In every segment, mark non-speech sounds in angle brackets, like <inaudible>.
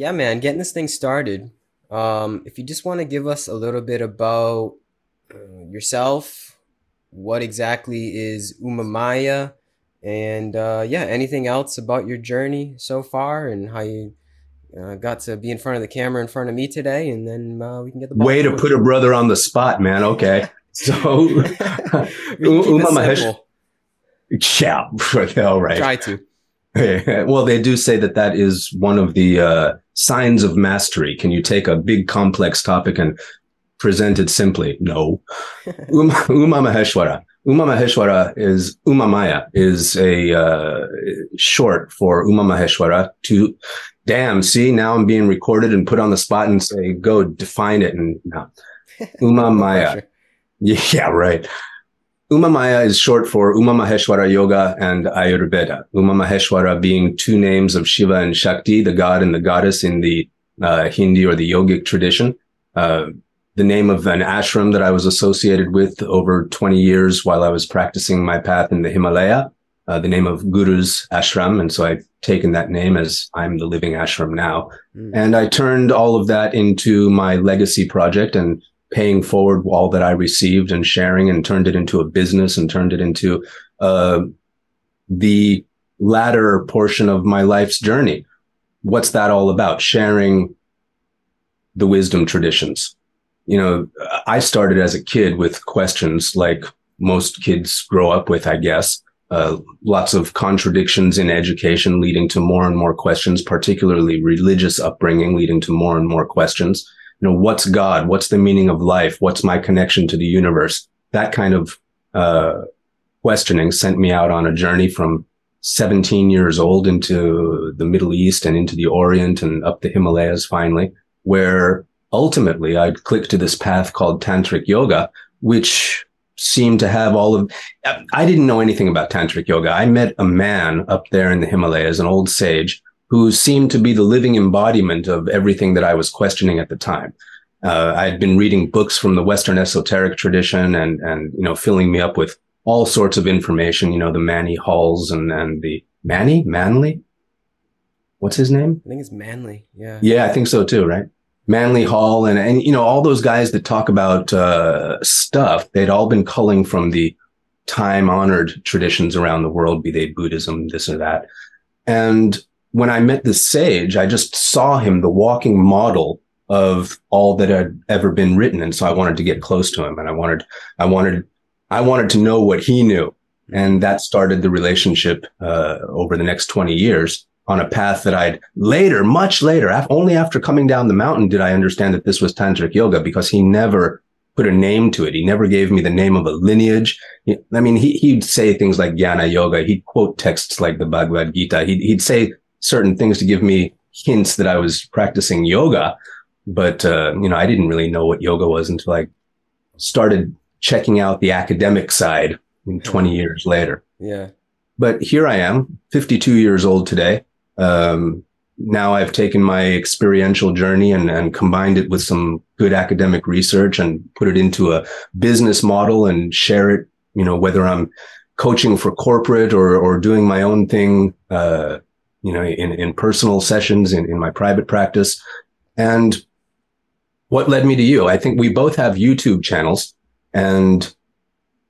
yeah, man, getting this thing started. Um, if you just want to give us a little bit about uh, yourself, what exactly is Umamaya, and uh, yeah, anything else about your journey so far and how you uh, got to be in front of the camera in front of me today, and then uh, we can get the way to put a brother on the spot, man. Okay, <laughs> so Uma Mahesh. Yeah, <laughs> all right. Try to. <laughs> well, they do say that that is one of the uh, signs of mastery. Can you take a big complex topic and present it simply? No. <laughs> Uma, Uma Maheshwara. Uma Maheshwara is Uma Maya is a uh, short for Uma Maheshwara. To damn, see now I'm being recorded and put on the spot and say go define it and no. Uma Maya. yeah, right. Uma Maya is short for Uma Maheshwara Yoga and Ayurveda. Uma Maheshwara being two names of Shiva and Shakti, the god and the goddess in the uh, Hindi or the yogic tradition. Uh, the name of an ashram that I was associated with over 20 years while I was practicing my path in the Himalaya, uh, the name of Guru's ashram. And so I've taken that name as I'm the living ashram now. Mm. And I turned all of that into my legacy project and paying forward all that I received and sharing and turned it into a business and turned it into uh, the latter portion of my life's journey. What's that all about? Sharing the wisdom traditions. You know, I started as a kid with questions like most kids grow up with, I guess. Uh, lots of contradictions in education leading to more and more questions, particularly religious upbringing leading to more and more questions you know, what's God? What's the meaning of life? What's my connection to the universe? That kind of, uh, questioning sent me out on a journey from 17 years old into the Middle East and into the Orient and up the Himalayas finally, where ultimately I'd clicked to this path called tantric yoga, which seemed to have all of, I didn't know anything about tantric yoga. I met a man up there in the Himalayas, an old sage who seemed to be the living embodiment of everything that I was questioning at the time. Uh, I had been reading books from the Western esoteric tradition and, and, you know, filling me up with all sorts of information, you know, the Manny Halls and, and the Manny, Manly. What's his name? I think it's Manly. Yeah. Yeah, I think so too, right? Manly Hall and, and, you know, all those guys that talk about, uh, stuff, they'd all been culling from the time honored traditions around the world, be they Buddhism, this or that. And when I met this sage, I just saw him the walking model of all that had ever been written. And so I wanted to get close to him and I wanted, I wanted, I wanted to know what he knew. And that started the relationship, uh, over the next 20 years on a path that I'd later, much later, only after coming down the mountain did I understand that this was tantric yoga because he never put a name to it. He never gave me the name of a lineage. I mean, he, he'd say things like Jnana Yoga. He'd quote texts like the Bhagavad Gita. He'd, he'd say certain things to give me hints that I was practicing yoga. But, uh, you know, I didn't really know what yoga was until I started checking out the academic side 20 years later. Yeah. But here I am, 52 years old today. Um, now I've taken my experiential journey and, and combined it with some good academic research and put it into a business model and share it, you know, whether I'm coaching for corporate or, or doing my own thing, uh, you know, in, in personal sessions, in, in my private practice. And what led me to you? I think we both have YouTube channels and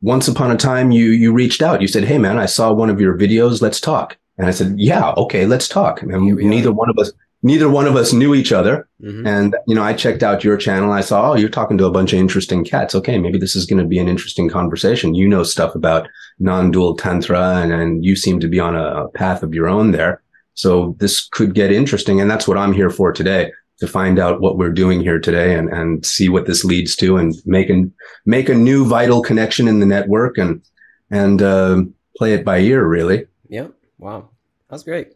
once upon a time you, you reached out. You said, Hey man, I saw one of your videos. Let's talk. And I said, yeah, okay, let's talk. And neither one of us, neither one of us knew each other. Mm-hmm. And, you know, I checked out your channel. I saw, oh, you're talking to a bunch of interesting cats. Okay. Maybe this is going to be an interesting conversation. You know stuff about non-dual tantra and, and you seem to be on a path of your own there. So this could get interesting. And that's what I'm here for today to find out what we're doing here today and, and see what this leads to and make a, make a new vital connection in the network and, and, uh, play it by ear, really. Yep. Wow. That's great.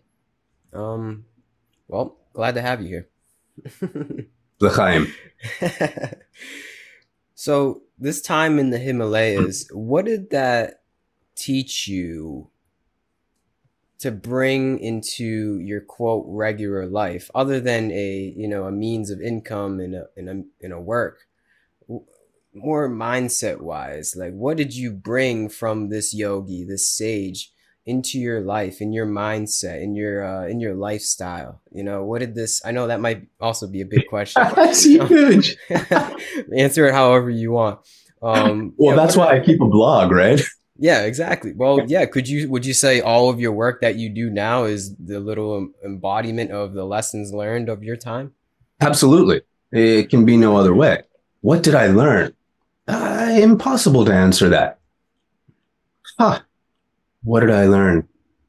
Um, well, glad to have you here. <laughs> L'chaim. <laughs> so this time in the Himalayas, what did that teach you to bring into your quote regular life other than a you know a means of income in a in a in a work more mindset wise like what did you bring from this yogi this sage into your life, in your mindset, in your uh, in your lifestyle? You know, what did this? I know that might also be a big question. <laughs> That's huge. <laughs> Answer it however you want. Um, well, yeah, that's why I keep a blog, right? Yeah, exactly. Well, yeah. Could you would you say all of your work that you do now is the little embodiment of the lessons learned of your time? Absolutely. It can be no other way. What did I learn? Uh, impossible to answer that. Huh. What did I learn?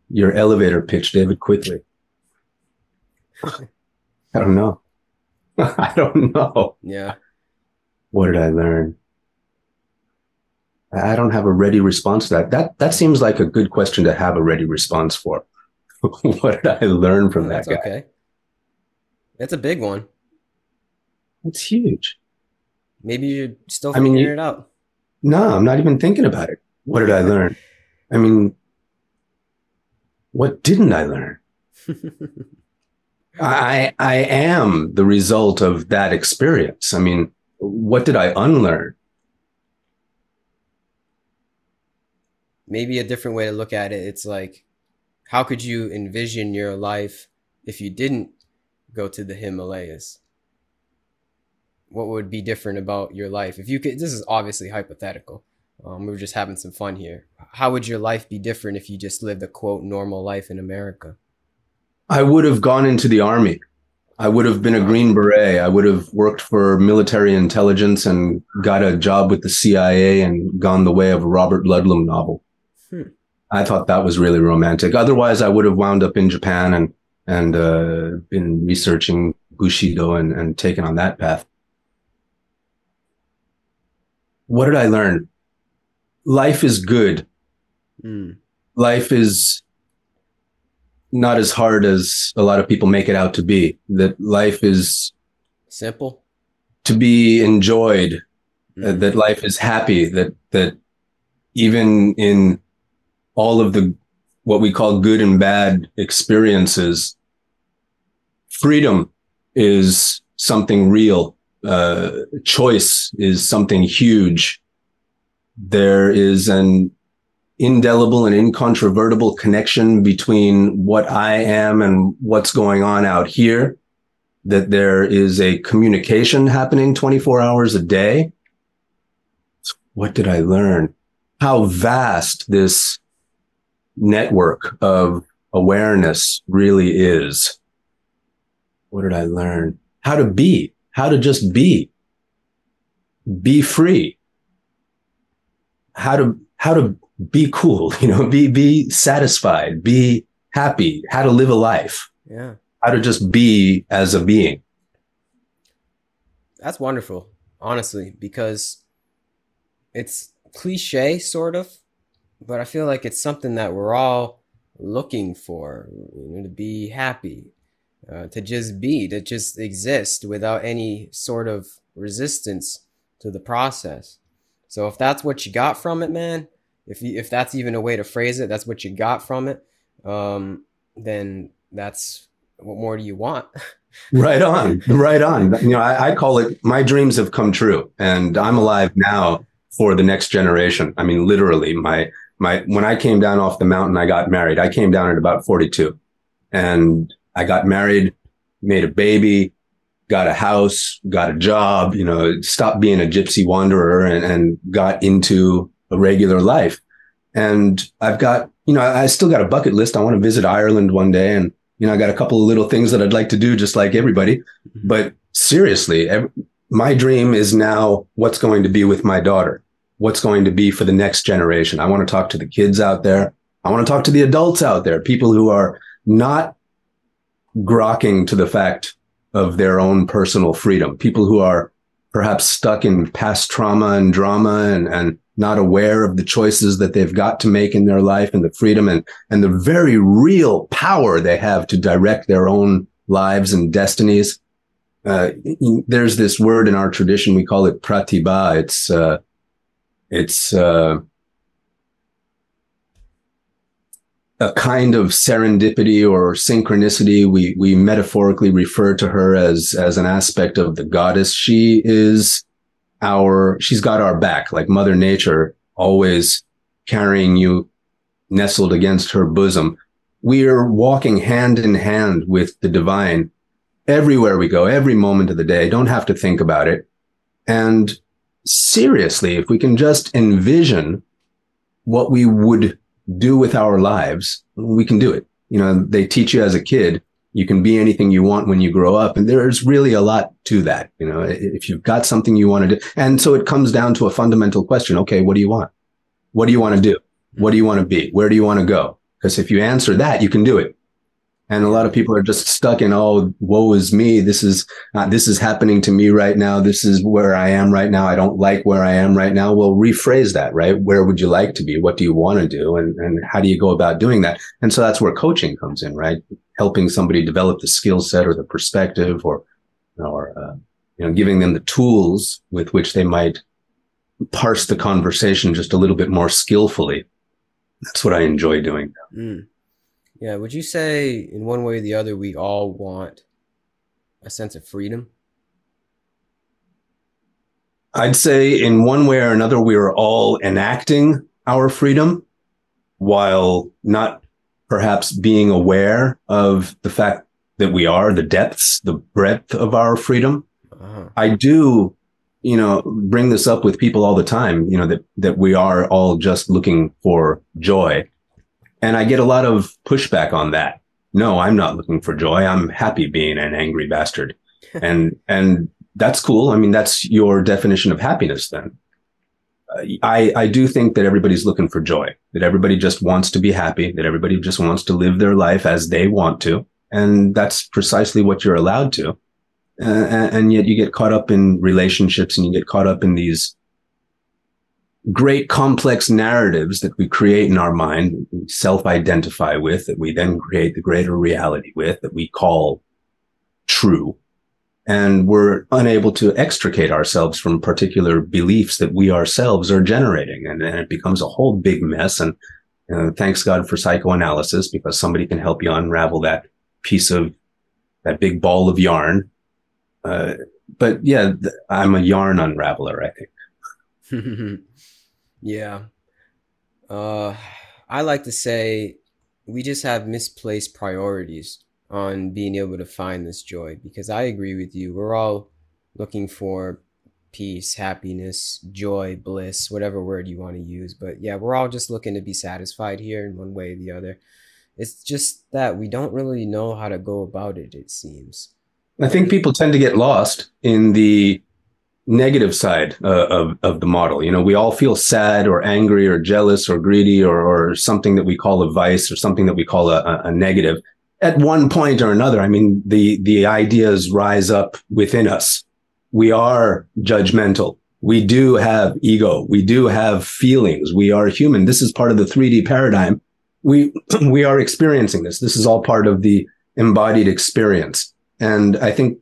Your elevator pitch, David, quickly. I don't know. <laughs> I don't know. Yeah. What did I learn? I don't have a ready response to that. That that seems like a good question to have a ready response for. <laughs> what did I learn from that That's guy? okay. That's a big one. That's huge. Maybe you're still I mean, you- it out. No, I'm not even thinking about it. What did I learn? <laughs> I mean, what didn't I learn? <laughs> I I am the result of that experience. I mean, what did I unlearn? Maybe a different way to look at it. It's like, how could you envision your life if you didn't go to the Himalayas? What would be different about your life if you could? This is obviously hypothetical. Um, we were just having some fun here. How would your life be different if you just lived a quote normal life in America? I would have gone into the army. I would have been a Green Beret. I would have worked for military intelligence and got a job with the CIA and gone the way of a Robert Ludlum novel. I thought that was really romantic. Otherwise, I would have wound up in Japan and and uh, been researching Bushido and, and taken on that path. What did I learn? Life is good. Hmm. Life is not as hard as a lot of people make it out to be. That life is Simple. to be enjoyed. uh, Mm. that life is happy. That that even in all of the what we call good and bad experiences, freedom is something real. Uh, choice is something huge. There is an indelible and incontrovertible connection between what I am and what's going on out here. That there is a communication happening 24 hours a day. What did I learn? How vast this network of awareness really is. What did I learn? How to be, how to just be, be free, how to, how to be cool, <laughs> you know, be, be satisfied, be happy, how to live a life, Yeah. how to just be as a being. That's wonderful, honestly, because it's cliche, sort of, but I feel like it's something that we're all looking for you know, to be happy, uh, to just be, to just exist without any sort of resistance to the process. So if that's what you got from it, man, if you, if that's even a way to phrase it, that's what you got from it, um, then that's what more do you want? <laughs> Right on, right on. You know, I, I call it my dreams have come true, and I'm alive now for the next generation. I mean, literally, my my when I came down off the mountain, I got married. I came down at about 42, and I got married, made a baby, got a house, got a job. You know, stopped being a gypsy wanderer and, and got into a regular life. And I've got, you know, I still got a bucket list. I want to visit Ireland one day and you know, I got a couple of little things that I'd like to do, just like everybody. Mm-hmm. But seriously, ev- my dream is now what's going to be with my daughter, what's going to be for the next generation. I want to talk to the kids out there. I want to talk to the adults out there, people who are not grokking to the fact of their own personal freedom, people who are perhaps stuck in past trauma and drama and, and not aware of the choices that they've got to make in their life and the freedom and, and the very real power they have to direct their own lives and destinies. Uh, there's this word in our tradition. We call it pratibha. It's, uh, it's, uh, a kind of serendipity or synchronicity. We, we metaphorically refer to her as, as an aspect of the goddess. She is our, she's got our back, like Mother Nature, always carrying you nestled against her bosom. We are walking hand in hand with the divine everywhere we go, every moment of the day. Don't have to think about it. And seriously, if we can just envision what we would do with our lives, we can do it. You know, they teach you as a kid, you can be anything you want when you grow up. And there's really a lot to that. You know, if you've got something you want to do. And so it comes down to a fundamental question. Okay. What do you want? What do you want to do? What do you want to be? Where do you want to go? Because if you answer that, you can do it. And a lot of people are just stuck in, oh, woe is me. This is, uh, this is happening to me right now. This is where I am right now. I don't like where I am right now. Well, rephrase that, right? Where would you like to be? What do you want to do? And, and how do you go about doing that? And so that's where coaching comes in, right? Helping somebody develop the skill set or the perspective or, or, uh, you know, giving them the tools with which they might parse the conversation just a little bit more skillfully. That's what I enjoy doing. Mm. Yeah. Would you say, in one way or the other, we all want a sense of freedom? I'd say, in one way or another, we are all enacting our freedom while not perhaps being aware of the fact that we are the depths, the breadth of our freedom. Uh-huh. I do, you know, bring this up with people all the time, you know, that, that we are all just looking for joy. And I get a lot of pushback on that. No, I'm not looking for joy. I'm happy being an angry bastard. <laughs> and, and that's cool. I mean, that's your definition of happiness then. I, I do think that everybody's looking for joy, that everybody just wants to be happy, that everybody just wants to live their life as they want to. And that's precisely what you're allowed to. Uh, and yet you get caught up in relationships and you get caught up in these great complex narratives that we create in our mind, we self-identify with, that we then create the greater reality with, that we call true. And we're unable to extricate ourselves from particular beliefs that we ourselves are generating. And then it becomes a whole big mess. And uh, thanks God for psychoanalysis because somebody can help you unravel that piece of that big ball of yarn. Uh, but yeah, th- I'm a yarn unraveler, I think. <laughs> Yeah. Uh, I like to say we just have misplaced priorities on being able to find this joy because I agree with you. We're all looking for peace, happiness, joy, bliss, whatever word you want to use. But yeah, we're all just looking to be satisfied here in one way or the other. It's just that we don't really know how to go about it, it seems. I think people tend to get lost in the negative side uh, of, of the model. You know, we all feel sad or angry or jealous or greedy or, or something that we call a vice or something that we call a, a negative at one point or another. I mean, the, the ideas rise up within us. We are judgmental. We do have ego. We do have feelings. We are human. This is part of the 3D paradigm. We, <clears throat> we are experiencing this. This is all part of the embodied experience. And I think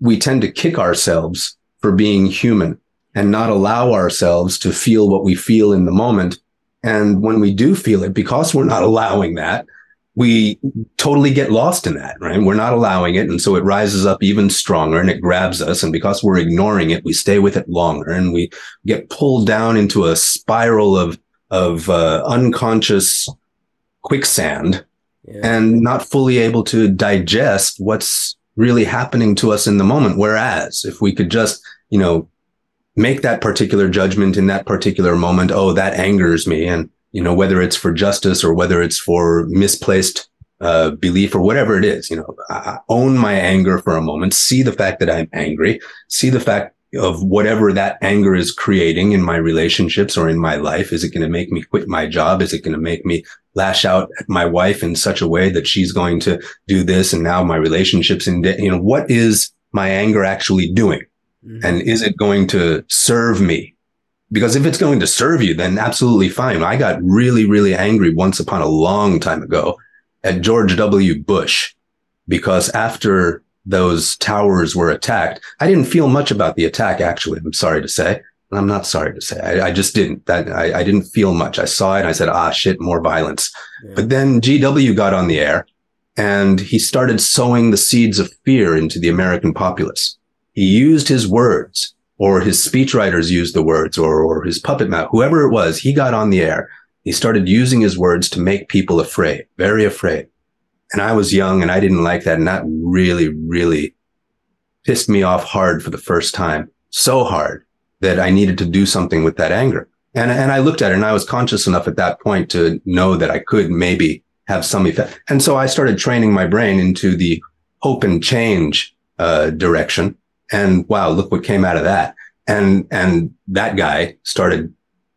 we tend to kick ourselves for being human and not allow ourselves to feel what we feel in the moment. And when we do feel it, because we're not <laughs> allowing that, we totally get lost in that, right? We're not allowing it. And so it rises up even stronger and it grabs us. And because we're ignoring it, we stay with it longer and we get pulled down into a spiral of, of uh, unconscious quicksand yeah. and not fully able to digest what's really happening to us in the moment. Whereas if we could just, you know, make that particular judgment in that particular moment, oh, that angers me. And, you know, whether it's for justice or whether it's for misplaced uh, belief or whatever it is, you know, I own my anger for a moment, see the fact that I'm angry, see the fact of whatever that anger is creating in my relationships or in my life. Is it going to make me quit my job? Is it going to make me lash out at my wife in such a way that she's going to do this? And now my relationships in, de- you know, what is my anger actually doing? Mm-hmm. And is it going to serve me? Because if it's going to serve you, then absolutely fine. I got really, really angry once upon a long time ago at George W. Bush because after those towers were attacked. I didn't feel much about the attack, actually. I'm sorry to say. I'm not sorry to say. I, I just didn't. That I, I, didn't feel much. I saw it and I said, ah, shit, more violence. Yeah. But then GW got on the air and he started sowing the seeds of fear into the American populace. He used his words or his speechwriters used the words or, or his puppet mouth, whoever it was, he got on the air. He started using his words to make people afraid, very afraid. And I was young and I didn't like that. And that really, really pissed me off hard for the first time. So hard that I needed to do something with that anger. And, and I looked at it and I was conscious enough at that point to know that I could maybe have some effect. And so I started training my brain into the hope and change uh, direction. And wow, look what came out of that. And, and that guy started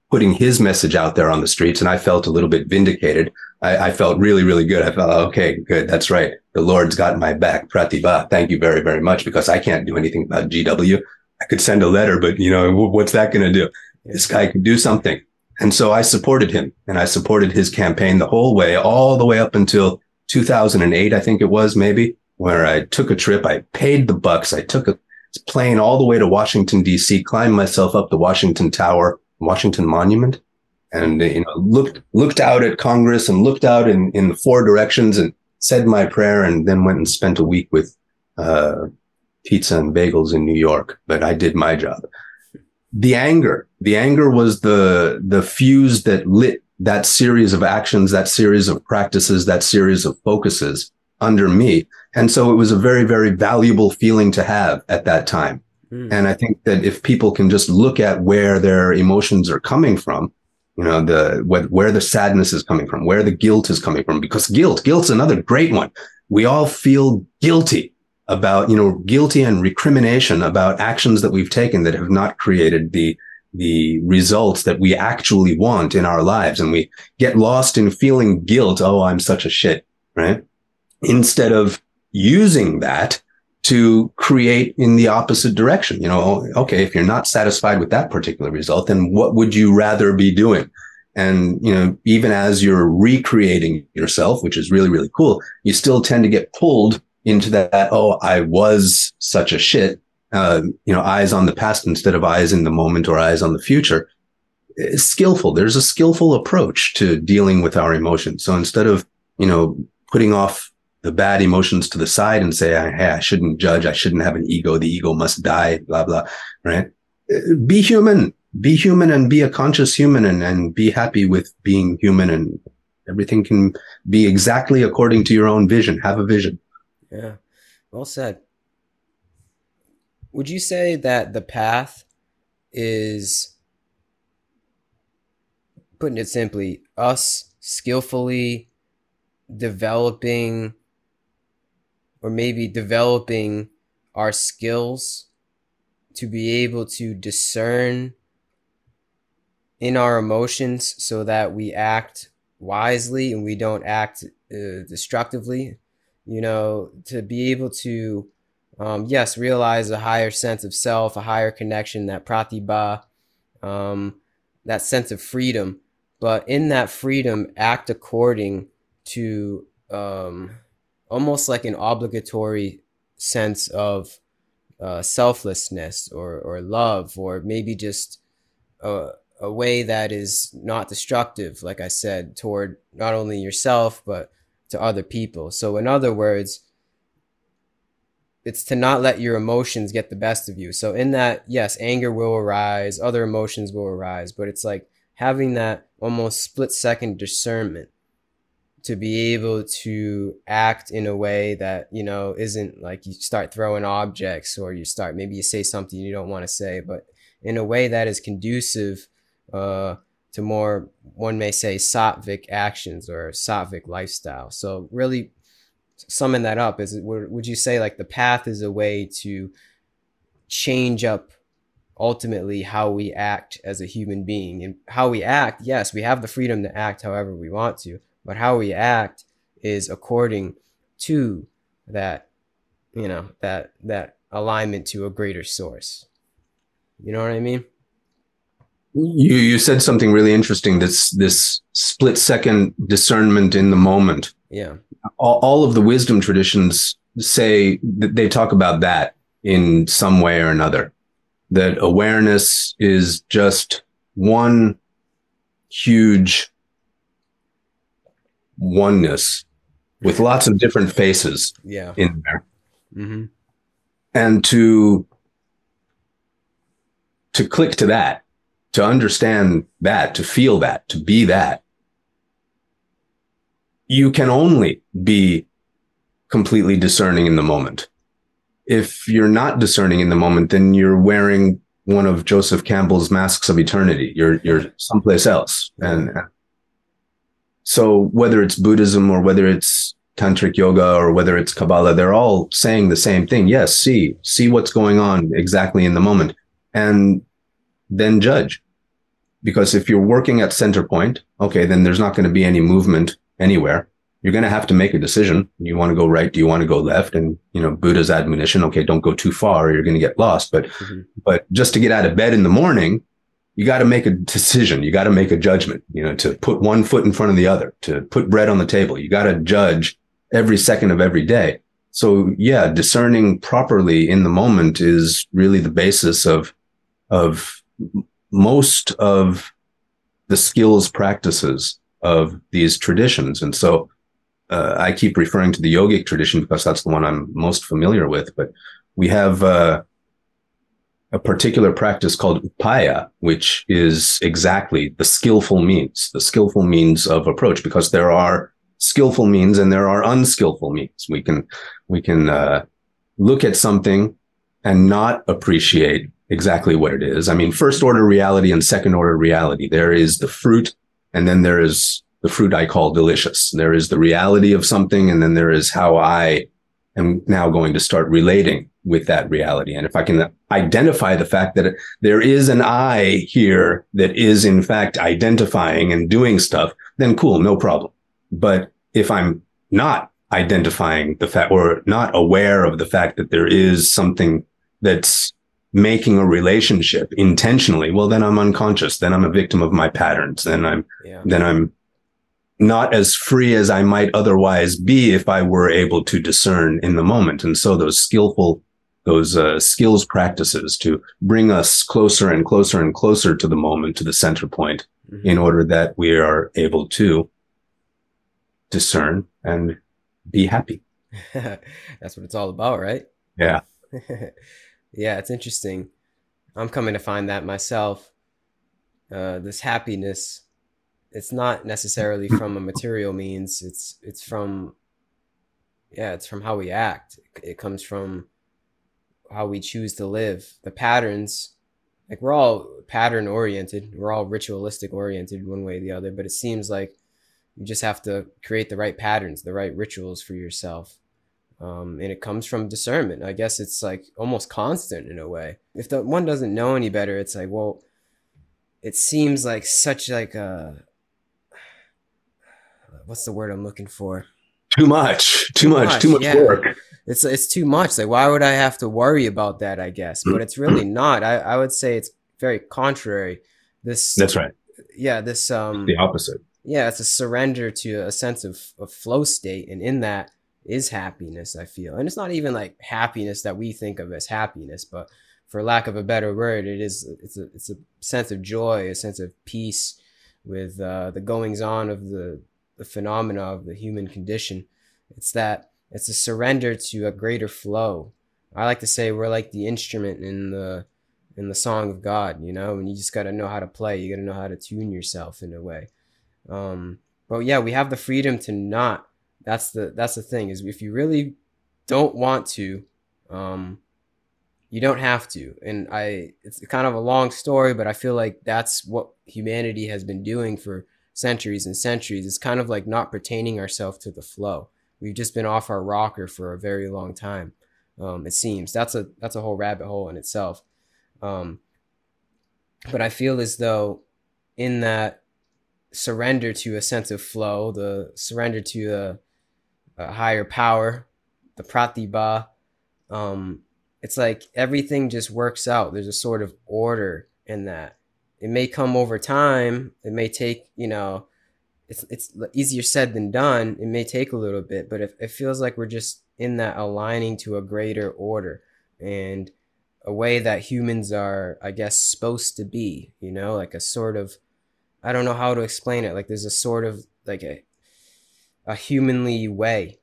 putting his message out there on the streets. And I felt a little bit vindicated. I, I felt really, really good. I felt, okay, good. That's right. The Lord's got my back. Pratibha. Thank you very, very much because I can't do anything about GW. I could send a letter, but you know, what's that going to do? This guy could do something. And so I supported him and I supported his campaign the whole way, all the way up until 2008, I think it was maybe, where I took a trip. I paid the bucks. I took a plane all the way to Washington, DC, climbed myself up the Washington Tower, Washington Monument, and you know, looked, looked out at Congress and looked out in, in the four directions and said my prayer and then went and spent a week with, uh, pizza and bagels in New York, but I did my job. The anger, the anger was the, the fuse that lit that series of actions, that series of practices, that series of focuses under me. And so it was a very, very valuable feeling to have at that time. Mm. And I think that if people can just look at where their emotions are coming from, you know, the, where, where the sadness is coming from, where the guilt is coming from, because guilt, guilt's another great one. We all feel guilty about, you know, guilty and recrimination about actions that we've taken that have not created the, the results that we actually want in our lives. And we get lost in feeling guilt. Oh, I'm such a shit, right? Instead of using that to create in the opposite direction. You know, okay, if you're not satisfied with that particular result, then what would you rather be doing? And, you know, even as you're recreating yourself, which is really, really cool, you still tend to get pulled into that, oh, I was such a shit, uh, you know, eyes on the past instead of eyes in the moment or eyes on the future. It's skillful. There's a skillful approach to dealing with our emotions. So instead of, you know, putting off the bad emotions to the side and say, Hey, I shouldn't judge. I shouldn't have an ego. The ego must die, blah, blah. Right. Uh, be human, be human and be a conscious human and, and be happy with being human and everything can be exactly according to your own vision. Have a vision. Yeah. Well said. Would you say that the path is, putting it simply, us skillfully developing or maybe developing our skills to be able to discern in our emotions so that we act wisely and we don't act uh, destructively you know, to be able to, um, yes, realize a higher sense of self, a higher connection, that pratibha, um, that sense of freedom. But in that freedom, act according to um, almost like an obligatory sense of uh, selflessness or, or love, or maybe just a, a way that is not destructive, like I said, toward not only yourself, but to other people. So, in other words, it's to not let your emotions get the best of you. So, in that, yes, anger will arise, other emotions will arise, but it's like having that almost split second discernment to be able to act in a way that, you know, isn't like you start throwing objects or you start, maybe you say something you don't want to say, but in a way that is conducive uh, to more, one may say, sattvic actions or sattvic lifestyle. So, really summing that up, is would you say like the path is a way to change up ultimately how we act as a human being and how we act? Yes, we have the freedom to act however we want to, but how we act is according to that, you know, that that alignment to a greater source. You know what I mean? You you said something really interesting. This this split second discernment in the moment. Yeah. All, all of the wisdom traditions say that they talk about that in some way or another. That awareness is just one huge oneness with lots of different faces yeah. in there. Mm-hmm. And to to click to that to understand that, to feel that, to be that you can only be completely discerning in the moment. If you're not discerning in the moment, then you're wearing one of Joseph Campbell's masks of eternity. You're you're someplace else. And so whether it's Buddhism or whether it's tantric yoga or whether it's Kabbalah, they're all saying the same thing. Yes, see, see what's going on exactly in the moment and then judge. Because if you're working at center point, okay, then there's not going to be any movement anywhere. You're going to have to make a decision. You want to go right? Do you want to go left? And, you know, Buddha's admonition, okay, don't go too far or you're going to get lost. But, mm-hmm. but just to get out of bed in the morning, you got to make a decision. You got to make a judgment, you know, to put one foot in front of the other, to put bread on the table. You got to judge every second of every day. So yeah, discerning properly in the moment is really the basis of, of most of the skills practices of these traditions. And so uh, I keep referring to the yogic tradition because that's the one I'm most familiar with. But we have uh, a particular practice called upaya, which is exactly the skillful means, the skillful means of approach, because there are skillful means and there are unskillful means. We can we can uh, look at something and not appreciate exactly what it is. I mean, first order reality and second order reality. There is the fruit, and then there is the fruit I call delicious. There is the reality of something, and then there is how I am now going to start relating with that reality. And if I can identify the fact that there is an I here that is in fact identifying and doing stuff, then cool, no problem. But if I'm not identifying the fact or not aware of the fact that there is something that's making a relationship intentionally, well, then I'm unconscious. Then I'm a victim of my patterns. Then I'm, yeah. then I'm not as free as I might otherwise be if I were able to discern in the moment. And so those skillful, those uh, skills practices to bring us closer and closer and closer to the moment, to the center point, mm-hmm. in order that we are able to discern and be happy. <laughs> That's what it's all about, right? Yeah. <laughs> yeah, it's interesting. I'm coming to find that myself. Uh, this happiness, it's not necessarily <laughs> from a material means. It's it's from, yeah, it's from how we act. It comes from how we choose to live. The patterns, like we're all pattern oriented. We're all ritualistic oriented, one way or the other. But it seems like you just have to create the right patterns, the right rituals for yourself um, and it comes from discernment. I guess it's like almost constant in a way. If the one doesn't know any better, it's like, well, it seems like such like a what's the word I'm looking for? Too much, too, too much, much, too much yeah. work. It's it's too much. Like, why would I have to worry about that? I guess, but it's really not. I I would say it's very contrary. This that's right. Yeah, this um the opposite. Yeah, it's a surrender to a sense of, of flow state, and in that is happiness, I feel. And it's not even like happiness that we think of as happiness, but for lack of a better word, it is it's a it's a sense of joy, a sense of peace with uh, the goings on of the the phenomena of the human condition. It's that it's a surrender to a greater flow. I like to say we're like the instrument in the in the song of God, you know, and you just got to know how to play. You got to know how to tune yourself in a way. Um, but yeah, we have the freedom to not that's the that's the thing is if you really don't want to um you don't have to and i it's kind of a long story but i feel like that's what humanity has been doing for centuries and centuries it's kind of like not pertaining ourselves to the flow we've just been off our rocker for a very long time um, it seems that's a that's a whole rabbit hole in itself um, but i feel as though in that surrender to a sense of flow the surrender to a a higher power, the pratibha. Um, it's like everything just works out. There's a sort of order in that. It may come over time. It may take, you know, it's it's easier said than done. It may take a little bit, but it, it feels like we're just in that aligning to a greater order and a way that humans are, I guess, supposed to be. You know, like a sort of, I don't know how to explain it. Like there's a sort of like a a humanly way.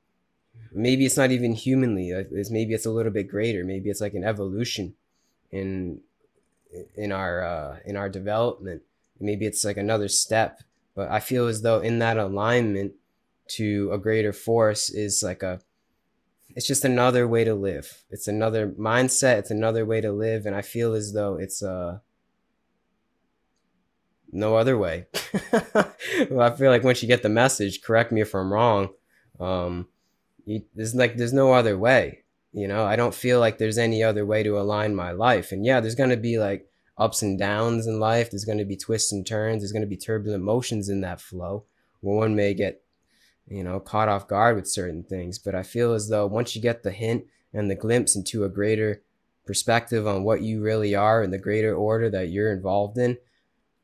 Maybe it's not even humanly. It's, maybe it's a little bit greater. Maybe it's like an evolution in in our uh, in our development. Maybe it's like another step. But I feel as though in that alignment to a greater force is like a it's just another way to live. It's another mindset, it's another way to live and I feel as though it's uh no other way. <laughs> well, I feel like once you get the message, correct me if I'm wrong, um you, there's like there's no other way. You know, I don't feel like there's any other way to align my life. And yeah, there's going to be like ups and downs in life. There's going to be twists and turns. There's going to be turbulent motions in that flow. Where one may get, you know, caught off guard with certain things. But I feel as though once you get the hint and the glimpse into a greater perspective on what you really are and the greater order that you're involved in,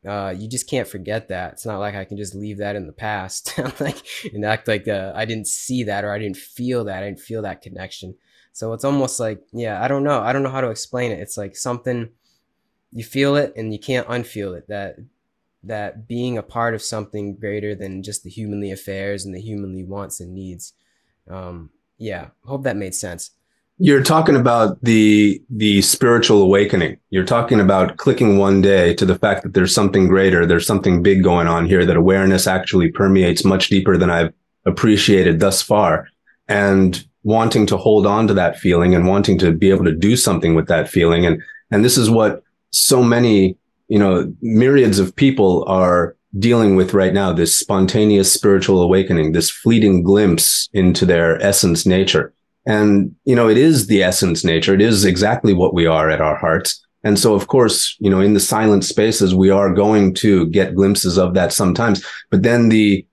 uh, you just can't forget that. It's not like I can just leave that in the past, <laughs> like and act like uh, I didn't see that or I didn't feel that. I didn't feel that connection. So it's almost like, yeah, I don't know. I don't know how to explain it. It's like something you feel it and you can't unfeel it. That that being a part of something greater than just the humanly affairs and the humanly wants and needs. Um, yeah, hope that made sense. You're talking about the the spiritual awakening. You're talking about clicking one day to the fact that there's something greater, there's something big going on here, that awareness actually permeates much deeper than I've appreciated thus far. And wanting to hold on to that feeling and wanting to be able to do something with that feeling. And and this is what so many, you know, myriads of people are dealing with right now, this spontaneous spiritual awakening, this fleeting glimpse into their essence nature. And, you know, it is the essence nature. It is exactly what we are at our hearts. And so, of course, you know, in the silent spaces, we are going to get glimpses of that sometimes, but then the,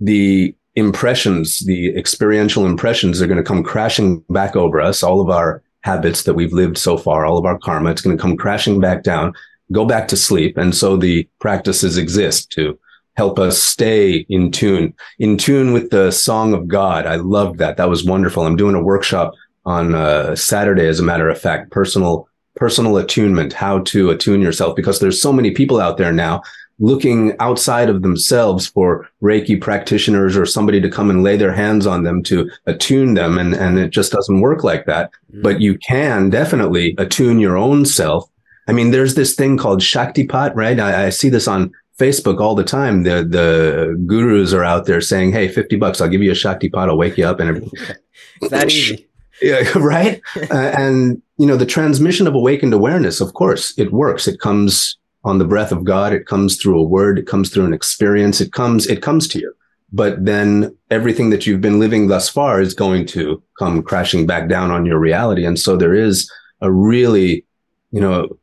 the impressions, the experiential impressions are going to come crashing back over us. All of our habits that we've lived so far, all of our karma, it's going to come crashing back down, go back to sleep. And so the practices exist to help us stay in tune, in tune with the song of God. I loved that. That was wonderful. I'm doing a workshop on uh, Saturday, as a matter of fact, personal personal attunement, how to attune yourself, because there's so many people out there now looking outside of themselves for Reiki practitioners or somebody to come and lay their hands on them to attune them. And, and it just doesn't work like that. Mm. But you can definitely attune your own self. I mean, there's this thing called Shaktipat, right? I, I see this on Facebook all the time. The the gurus are out there saying, "Hey, fifty bucks, I'll give you a shaktipat. I'll wake you up." And <laughs> that easy, <laughs> yeah, <laughs> right. uh, and you know, the transmission of awakened awareness, of course, it works. It comes on the breath of God. It comes through a word. It comes through an experience. It comes. It comes to you. But then everything that you've been living thus far is going to come crashing back down on your reality. And so there is a really, you know,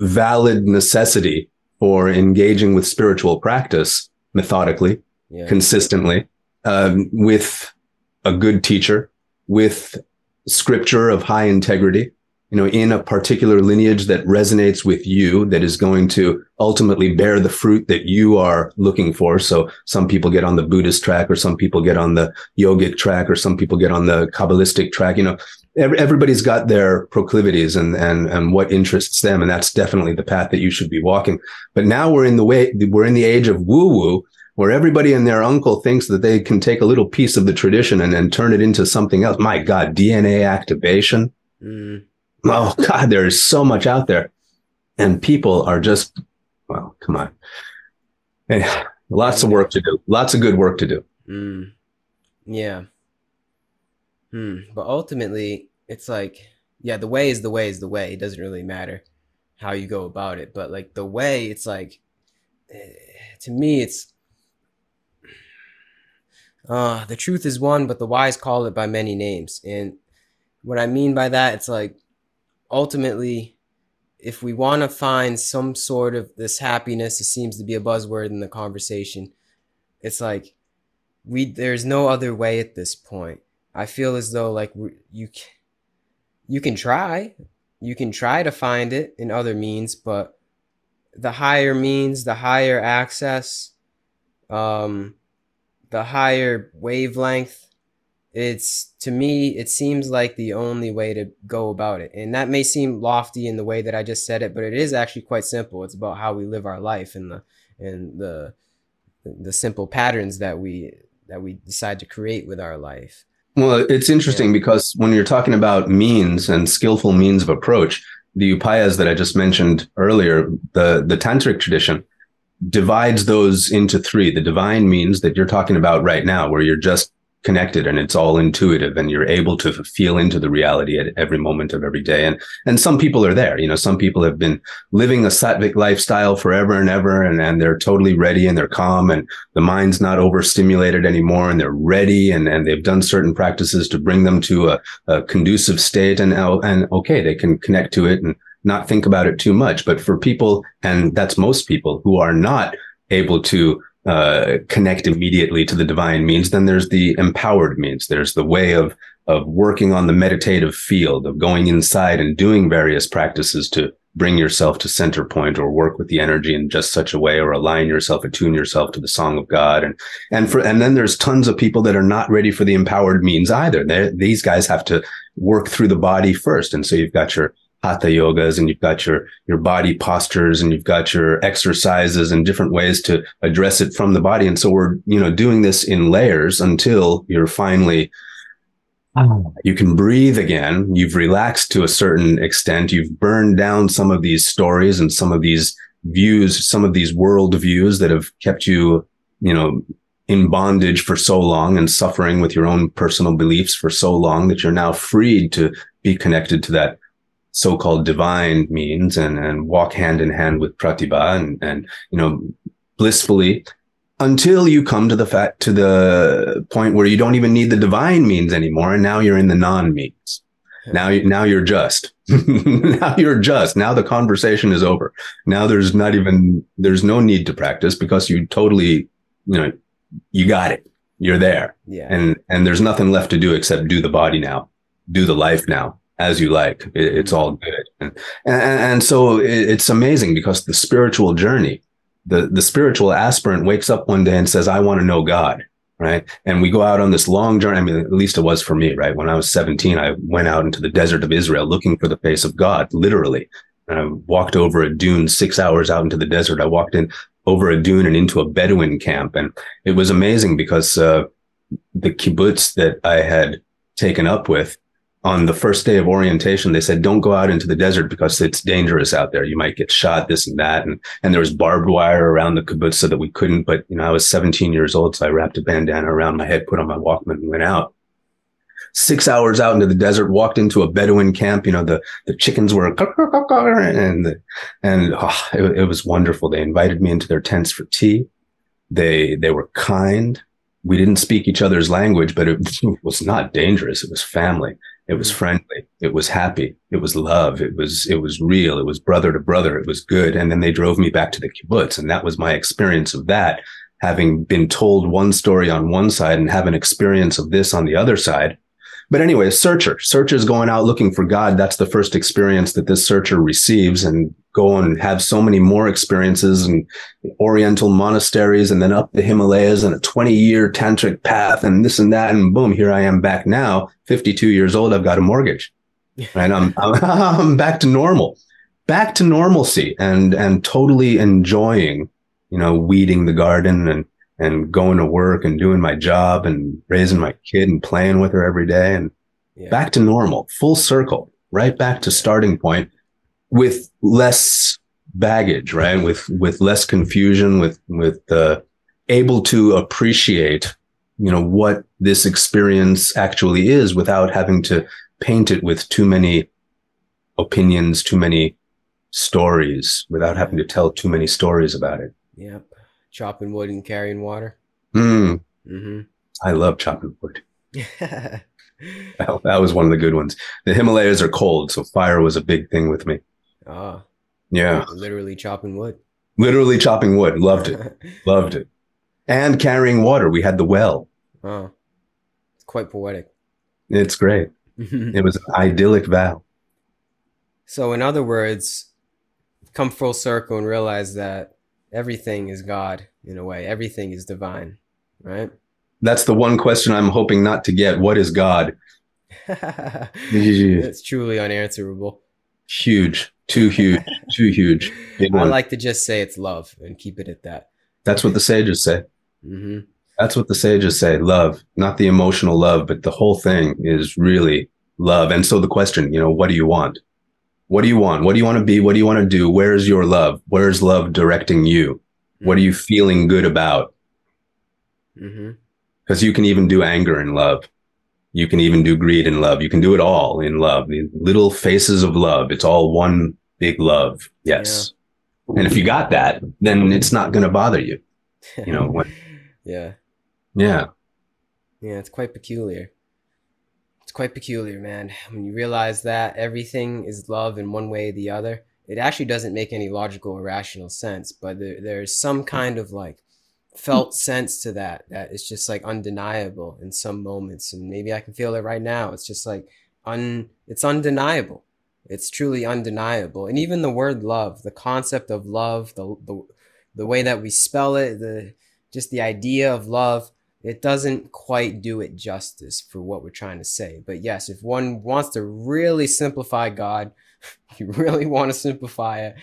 valid necessity for engaging with spiritual practice methodically, yeah. consistently, um, with a good teacher, with scripture of high integrity, you know, in a particular lineage that resonates with you, that is going to ultimately bear the fruit that you are looking for. So some people get on the Buddhist track, or some people get on the yogic track, or some people get on the Kabbalistic track. You know, everybody's got their proclivities and, and, and what interests them. And that's definitely the path that you should be walking. But now we're in the way, we're in the age of woo woo where everybody and their uncle thinks that they can take a little piece of the tradition and then turn it into something else. My God, DNA activation. Mm. Oh <laughs> God, there's so much out there and people are just, well, come on. Lots of work to do. Lots of good work to do. Mm. Yeah. Hmm. But ultimately, it's like, yeah, the way is the way is the way. It doesn't really matter how you go about it. But like the way, it's like, eh, to me, it's, uh, the truth is one, but the wise call it by many names. And what I mean by that, it's like, ultimately, if we want to find some sort of this happiness, it seems to be a buzzword in the conversation. It's like, we, there's no other way at this point I feel as though like you you can try, you can try to find it in other means, but the higher means, the higher access, um, the higher wavelength, it's to me it seems like the only way to go about it. And that may seem lofty in the way that i just said it but it is actually quite simple. It's about how we live our life and the and the the simple patterns that we that we decide to create with our life. Well, it's interesting because when you're talking about means and skillful means of approach, the upayas that I just mentioned earlier, the the tantric tradition, divides those into three. The divine means that you're talking about right now, where you're just connected and it's all intuitive and you're able to feel into the reality at every moment of every day. And, and some people are there, you know, some people have been living a sattvic lifestyle forever and ever and, and they're totally ready and they're calm and the mind's not overstimulated anymore and they're ready and, and they've done certain practices to bring them to a, a conducive state and, oh, and okay, they can connect to it and not think about it too much. But for people, and that's most people who are not able to uh, connect immediately to the divine means, then there's the empowered means. There's the way of of working on the meditative field, of going inside and doing various practices to bring yourself to center point or work with the energy in just such a way or align yourself, attune yourself to the song of God. And, and for, and then there's tons of people that are not ready for the empowered means either. They're, these guys have to work through the body first. And so you've got your hatha yogas and you've got your your body postures and you've got your exercises and different ways to address it from the body. And so we're you know doing this in layers until you're finally you can breathe again. You've relaxed to a certain extent. You've burned down some of these stories and some of these views some of these world views that have kept you you know in bondage for so long and suffering with your own personal beliefs for so long that you're now freed to be connected to that so-called divine means and, and walk hand in hand with pratibha and, and, you know, blissfully until you come to the fact, to the point where you don't even need the divine means anymore. And now you're in the non means. Now, you, now you're just, <laughs> now you're just, now the conversation is over. Now there's not even, there's no need to practice because you totally, you know, you got it. You're there. Yeah. And, and there's nothing left to do except do the body now, do the life now as you like. It, it's all good. And, and, and so it, it's amazing because the spiritual journey, the, the spiritual aspirant wakes up one day and says, I want to know God. Right. And we go out on this long journey. I mean, at least it was for me, right? When I was 17, I went out into the desert of Israel looking for the face of God, literally. And I walked over a dune six hours out into the desert. I walked in over a dune and into a Bedouin camp. And it was amazing because, uh, the kibbutz that I had taken up with, on the first day of orientation, they said, don't go out into the desert because it's dangerous out there. You might get shot, this and that. And, and there was barbed wire around the kibbutz so that we couldn't. But, you know, I was 17 years old. So I wrapped a bandana around my head, put on my Walkman and went out. Six hours out into the desert, walked into a Bedouin camp. You know, the, the chickens were, and, and oh, it, it was wonderful. They invited me into their tents for tea. They, they were kind. We didn't speak each other's language, but it <laughs> was not dangerous. It was family it was mm-hmm. friendly. It was happy. It was love. It was, it was real. It was brother to brother. It was good. And then they drove me back to the kibbutz. And that was my experience of that. Having been told one story on one side and have an experience of this on the other side. But anyway, a searcher, searchers going out looking for God. That's the first experience that this searcher receives and go and have so many more experiences and oriental monasteries and then up the Himalayas and a 20 year tantric path and this and that. And boom, here I am back now, 52 years old. I've got a mortgage <laughs> and I'm, I'm, <laughs> I'm back to normal, back to normalcy and, and totally enjoying, you know, weeding the garden and, and going to work and doing my job and raising my kid and playing with her every day and yeah. back to normal, full circle, right back to starting point with less baggage, right? With with less confusion, with with uh, able to appreciate, you know, what this experience actually is, without having to paint it with too many opinions, too many stories, without having to tell too many stories about it. Yep, chopping wood and carrying water. Mm. Mm-hmm. I love chopping wood. <laughs> that, that was one of the good ones. The Himalayas are cold, so fire was a big thing with me. Ah. Yeah. Literally chopping wood. Literally chopping wood. Loved it. <laughs> Loved it. And carrying water. We had the well. Oh. It's quite poetic. It's great. <laughs> it was an idyllic vow. So, in other words, come full circle and realize that everything is God in a way, everything is divine, right? <laughs> That's the one question I'm hoping not to get. What is God? <laughs> <laughs> it's truly unanswerable. Huge. Too huge. Too huge. I like to just say it's love and keep it at that. That's what the sages say. Mm-hmm. That's what the sages say. Love, not the emotional love, but the whole thing is really love. And so the question, you know, what do you want? What do you want? What do you want to be? What do you want to do? Where's your love? Where's love directing you? What are you feeling good about? Mm-hmm. Because you can even do anger in love. You can even do greed in love. You can do it all in love. The little faces of love. It's all one big love. Yes. Yeah. And if you got that, then it's not going to bother you. You know, <laughs> when, yeah. Yeah. Yeah, it's quite peculiar. Quite peculiar, man. When you realize that everything is love in one way or the other, it actually doesn't make any logical or rational sense, but there, there's some hmm. kind of like felt sense to that that is just like undeniable in some moments and maybe i can feel it right now. It's just like un it's undeniable. It's truly undeniable. And even the word love the concept of love the the, the way that we spell it the just the idea of love it doesn't quite do it justice for what we're trying to say but yes if one wants to really simplify god <laughs> you really want to simplify it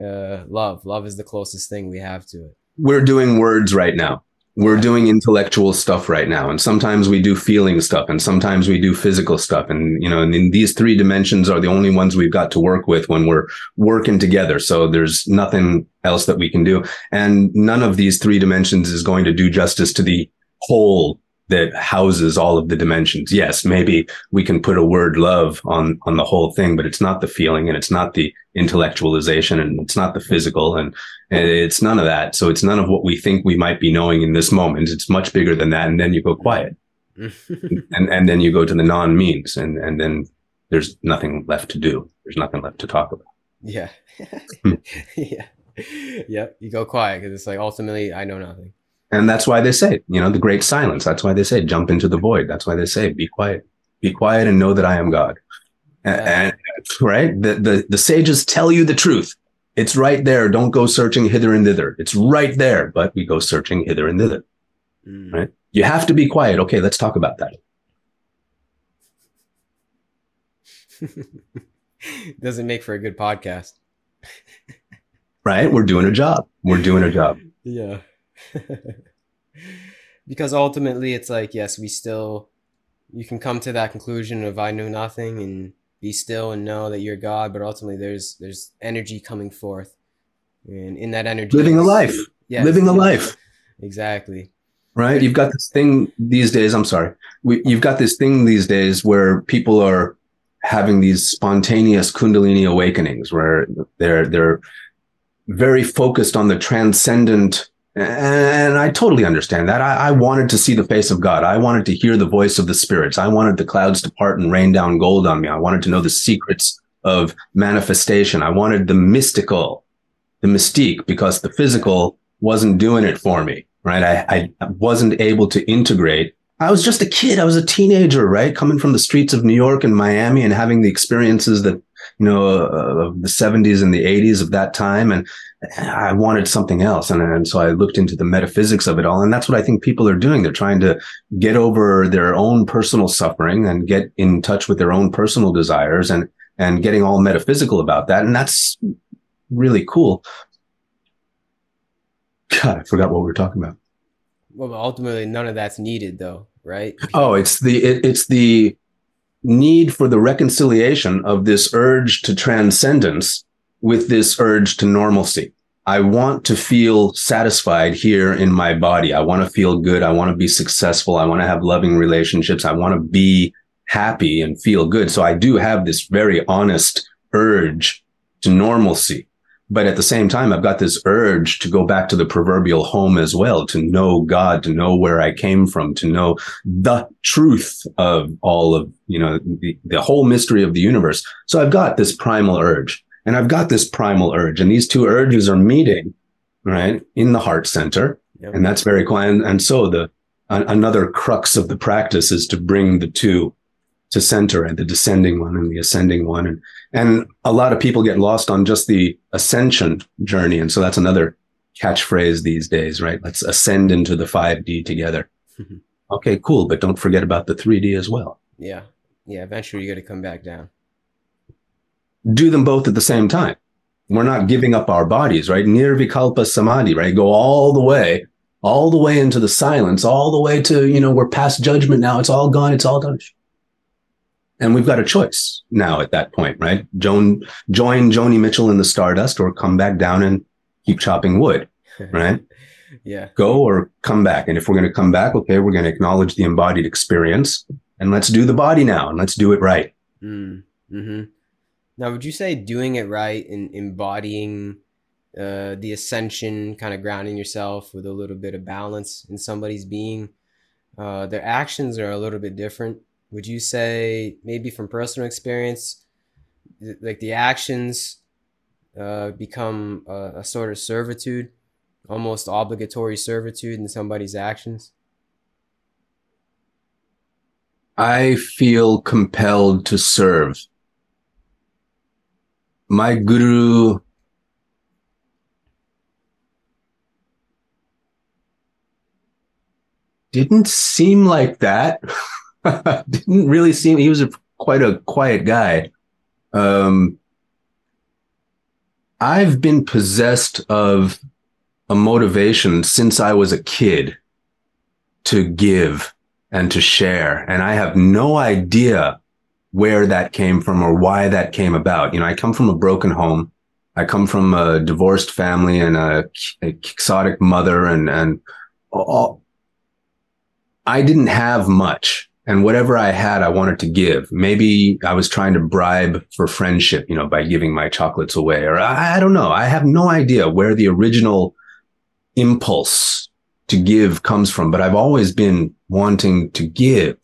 uh, love love is the closest thing we have to it we're doing words right now. We're doing intellectual stuff right now. And sometimes we do feeling stuff and sometimes we do physical stuff. And, you know, and these three dimensions are the only ones we've got to work with when we're working together. So there's nothing else that we can do. And none of these three dimensions is going to do justice to the whole that houses all of the dimensions. Yes, maybe we can put a word love on, on the whole thing, but it's not the feeling and it's not the intellectualization and it's not the physical and, and it's none of that. So it's none of what we think we might be knowing in this moment. It's much bigger than that. And then you go quiet <laughs> and, and then you go to the non means and, and then there's nothing left to do. There's nothing left to talk about. Yeah. Hmm. <laughs> yeah. Yep. You go quiet because it's like ultimately I know nothing. And that's why they say, you know, the great silence. That's why they say, jump into the void. That's why they say, be quiet, be quiet and know that I am God. Yeah. And, right. The, the, the sages tell you the truth. It's right there. Don't go searching hither and thither. It's right there, but we go searching hither and thither. Mm. Right. You have to be quiet. Okay. Let's talk about that. <laughs> Doesn't make for a good podcast. right. We're doing a job. We're doing a job. <laughs> Yeah. <laughs> because ultimately it's like yes we still you can come to that conclusion of i know nothing and be still and know that you're god but ultimately there's there's energy coming forth. And in that energy living a life. Yeah living a <laughs> life. Exactly. Right? You've got this thing these days i'm sorry. We, you've got this thing these days where people are having these spontaneous kundalini awakenings where they're they're very focused on the transcendent and I totally understand that. I, I, wanted to see the face of God. I wanted to hear the voice of the spirits. I wanted the clouds to part and rain down gold on me. I wanted to know the secrets of manifestation. I wanted the mystical, the mystique, because the physical wasn't doing it for me, right? I, I wasn't able to integrate. I was just a kid. I was a teenager, right? Coming from the streets of New York and Miami and having the experiences that you know, uh, of the 70s and the 80s of that time. And I wanted something else. And, and so I looked into the metaphysics of it all. And that's what I think people are doing. They're trying to get over their own personal suffering and get in touch with their own personal desires and, and getting all metaphysical about that. And that's really cool. God, I forgot what we were talking about. Well, ultimately, none of that's needed, though, right? <laughs> Oh, it's the it, it's the need for the reconciliation of this urge to transcendence with this urge to normalcy. I want to feel satisfied here in my body. I want to feel good. I want to be successful. I want to have loving relationships. I want to be happy and feel good. So I do have this very honest urge to normalcy. But at the same time, I've got this urge to go back to the proverbial home as well, to know God, to know where I came from, to know the truth of all of, you know, the, the whole mystery of the universe. So I've got this primal urge and I've got this primal urge and these two urges are meeting, right, in the heart center. Yep. And that's very quiet. And, and so the, another crux of the practice is to bring the two to center and the descending one and the ascending one. And, and a lot of people get lost on just the ascension journey. And so that's another catchphrase these days, right? Let's ascend into the 5D together. Mm-hmm. Okay, cool. But don't forget about the 3D as well. Yeah. Yeah. Eventually you got to come back down. Do them both at the same time. We're not giving up our bodies, right? Nirvikalpa samadhi, right? Go all the way, all the way into the silence, all the way to, you know, we're past judgment now. It's all gone. It's all done. And we've got a choice now at that point, right? Joan, join Joni Mitchell in the Stardust or come back down and keep chopping wood. <laughs> right? yeah. Go or come back. And if we're going to come back, okay, we're going to acknowledge the embodied experience and let's do the body now and let's do it right. Mm. Now, would you say doing it right and embodying uh, the ascension, kind of grounding yourself with a little bit of balance in somebody's being, uh, their actions are a little bit different? Would you say, maybe from personal experience, th- like the actions uh, become a, a sort of servitude, almost obligatory servitude in somebody's actions? I feel compelled to serve. My guru didn't seem like that. <laughs> didn't really seem he was a quite a quiet guy. Um, I've been possessed of a motivation since I was a kid to give and to share. And I have no idea where that came from or why that came about. You know, I come from a broken home. I come from a divorced family and a, a quixotic mother and, and all, I didn't have much. And whatever I had, I wanted to give. Maybe I was trying to bribe for friendship, you know, by giving my chocolates away, or I, I don't know. I have no idea where the original impulse to give comes from, but I've always been wanting to give,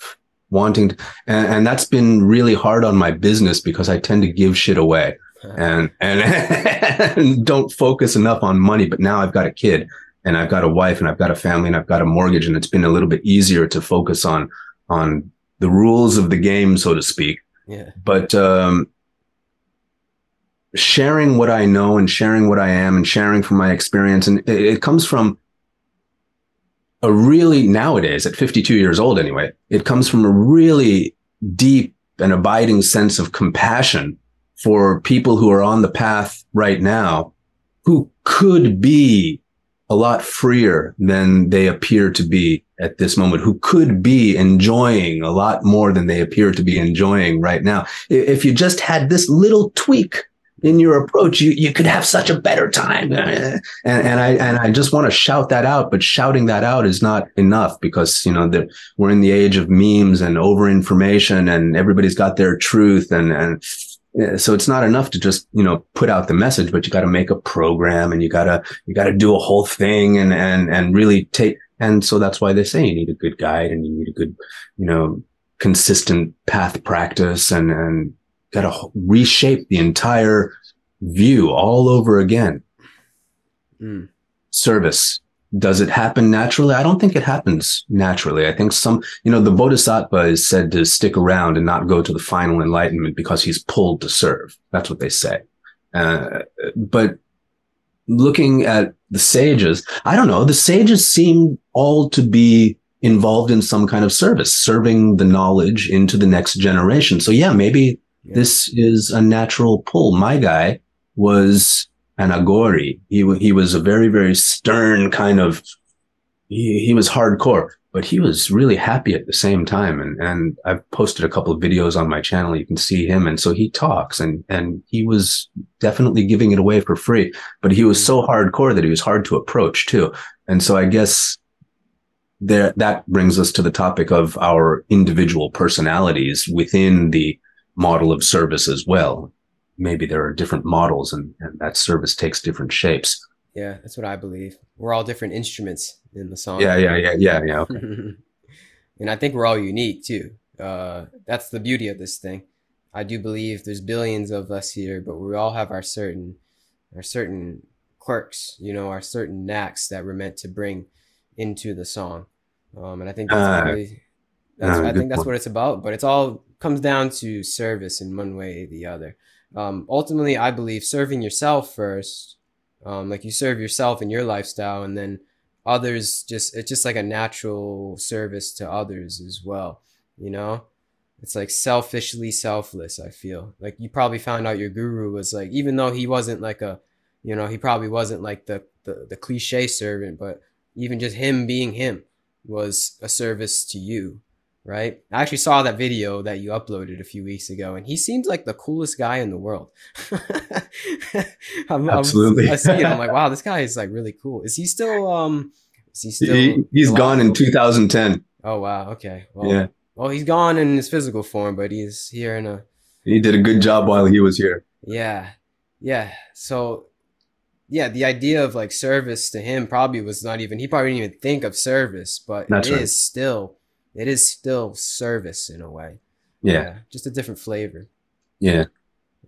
wanting to, and, and that's been really hard on my business because I tend to give shit away and, and, <laughs> and don't focus enough on money. But now I've got a kid and I've got a wife and I've got a family and I've got a mortgage and it's been a little bit easier to focus on on the rules of the game, so to speak. Yeah. But um, sharing what I know and sharing what I am and sharing from my experience, and it, it comes from a really nowadays at 52 years old anyway, it comes from a really deep and abiding sense of compassion for people who are on the path right now who could be a lot freer than they appear to be at this moment, who could be enjoying a lot more than they appear to be enjoying right now. If you just had this little tweak in your approach, you, you could have such a better time. Uh, and, and I, and I just want to shout that out, but shouting that out is not enough because, you know, we're in the age of memes and over information and everybody's got their truth and, and so it's not enough to just you know put out the message but you got to make a program and you got to you got to do a whole thing and and and really take and so that's why they say you need a good guide and you need a good you know consistent path practice and and got to reshape the entire view all over again Mm. service does it happen naturally? I don't think it happens naturally. I think some, you know, the Bodhisattva is said to stick around and not go to the final enlightenment because he's pulled to serve. That's what they say. Uh, but looking at the sages, I don't know, the sages seem all to be involved in some kind of service, serving the knowledge into the next generation. So yeah, maybe This is a natural pull. My guy was an Aghori. He, he was a very, very stern kind of, he, he was hardcore, but he was really happy at the same time. And, and I've posted a couple of videos on my channel. You can see him. And so he talks and, and he was definitely giving it away for free, but he was so hardcore that he was hard to approach too. And so I guess there, that brings us to the topic of our individual personalities within the model of service as well. Maybe there are different models and, and that service takes different shapes. Yeah, that's what I believe. We're all different instruments in the song. Yeah, yeah, yeah, yeah, yeah. Okay. <laughs> and I think we're all unique too. Uh, that's the beauty of this thing. I do believe there's billions of us here, but we all have our certain, our certain quirks. You know, our certain knacks that we're meant to bring into the song. Um, and I think that's Ah, really, that's, ah, I think that's point. what it's about. But it's all comes down to service in one way or the other. Um, ultimately, I believe serving yourself first um, like you serve yourself and your lifestyle and then others just it's just like a natural service to others as well you know? It's like selfishly selfless i feel. Like you probably found out your guru was like even though he wasn't like a you know he probably wasn't like the the, the cliche servant but even just him being him was a service to you right? I actually saw that video that you uploaded a few weeks ago, and he seems like the coolest guy in the world. <laughs> I'm, Absolutely. I'm, I see it. I'm like, <laughs> wow, this guy is like really cool. Is he still? Um, is he still? He, he's gone in 2010. Oh wow. Okay. Well, Yeah. Well, he's gone in his physical form, but he's here in a. He did a good job while he was here. Yeah. Yeah. So. Yeah, the idea of like service to him probably was not even he probably didn't even think of service, but That's it is right. still it is still service in a way. Yeah. just a different flavor. Yeah.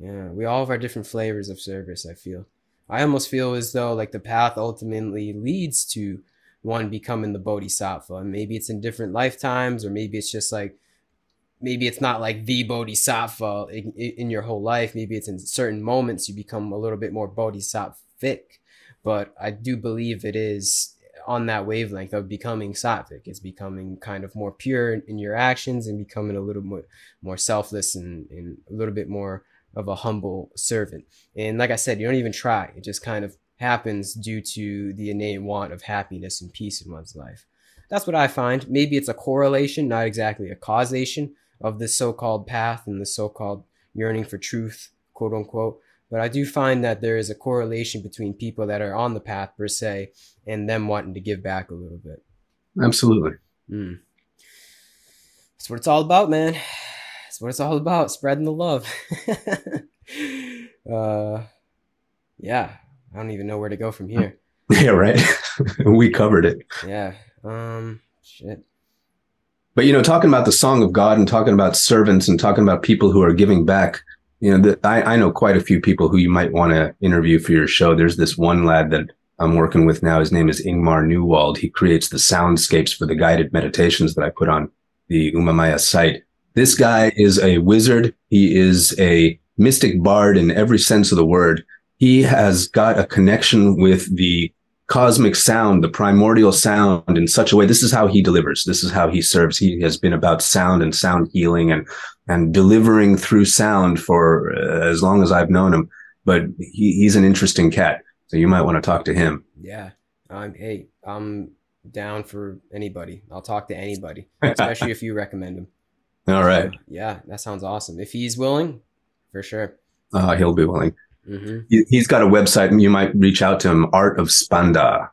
Yeah, we all have our different flavors of service. I feel. I almost feel as though like the path ultimately leads to one becoming the bodhisattva. And maybe it's in different lifetimes, or maybe it's just like maybe it's not like the bodhisattva in, in your whole life. Maybe it's in certain moments you become a little bit more bodhisattvic. But I do believe it is on that wavelength of becoming sattvic. It's becoming kind of more pure in, your actions and becoming a little more more selfless and, and a little bit more of a humble servant. And like I said, you don't even try. It just kind of happens due to the innate want of happiness and peace in one's life. That's what I find. Maybe it's a correlation, not exactly a causation of this so-called path and the so-called yearning for truth, quote unquote. But I do find that there is a correlation between people that are on the path per se and them wanting to give back a little bit. Absolutely. Mm. That's what it's all about, man. That's what it's all about, spreading the love. <laughs> uh, yeah, I don't even know where to go from here. <laughs> Yeah, right. <laughs> we covered it. Yeah. Um, shit. But you know, talking about the song of God and talking about servants and talking about people who are giving back, you know, the, I, I know quite a few people who you might want to interview for your show. There's this one lad that I'm working with now. His name is Ingmar Newwald. He creates the soundscapes for the guided meditations that I put on the Umamaya site. This guy is a wizard. He is a mystic bard in every sense of the word. He has got a connection with the cosmic sound, the primordial sound in such a way. This is how he delivers. This is how he serves. He has been about sound and sound healing and, and delivering through sound for uh, as long as I've known him. But he, he's an interesting cat. So you might want to talk to him. Yeah. Um, hey, I'm down for anybody. I'll talk to anybody, <laughs> especially if you recommend him. All right. So, yeah, that sounds awesome. If he's willing, for sure. Uh, he'll be willing. Hmm He, he's got a website and you might reach out to him, Art of Spanda.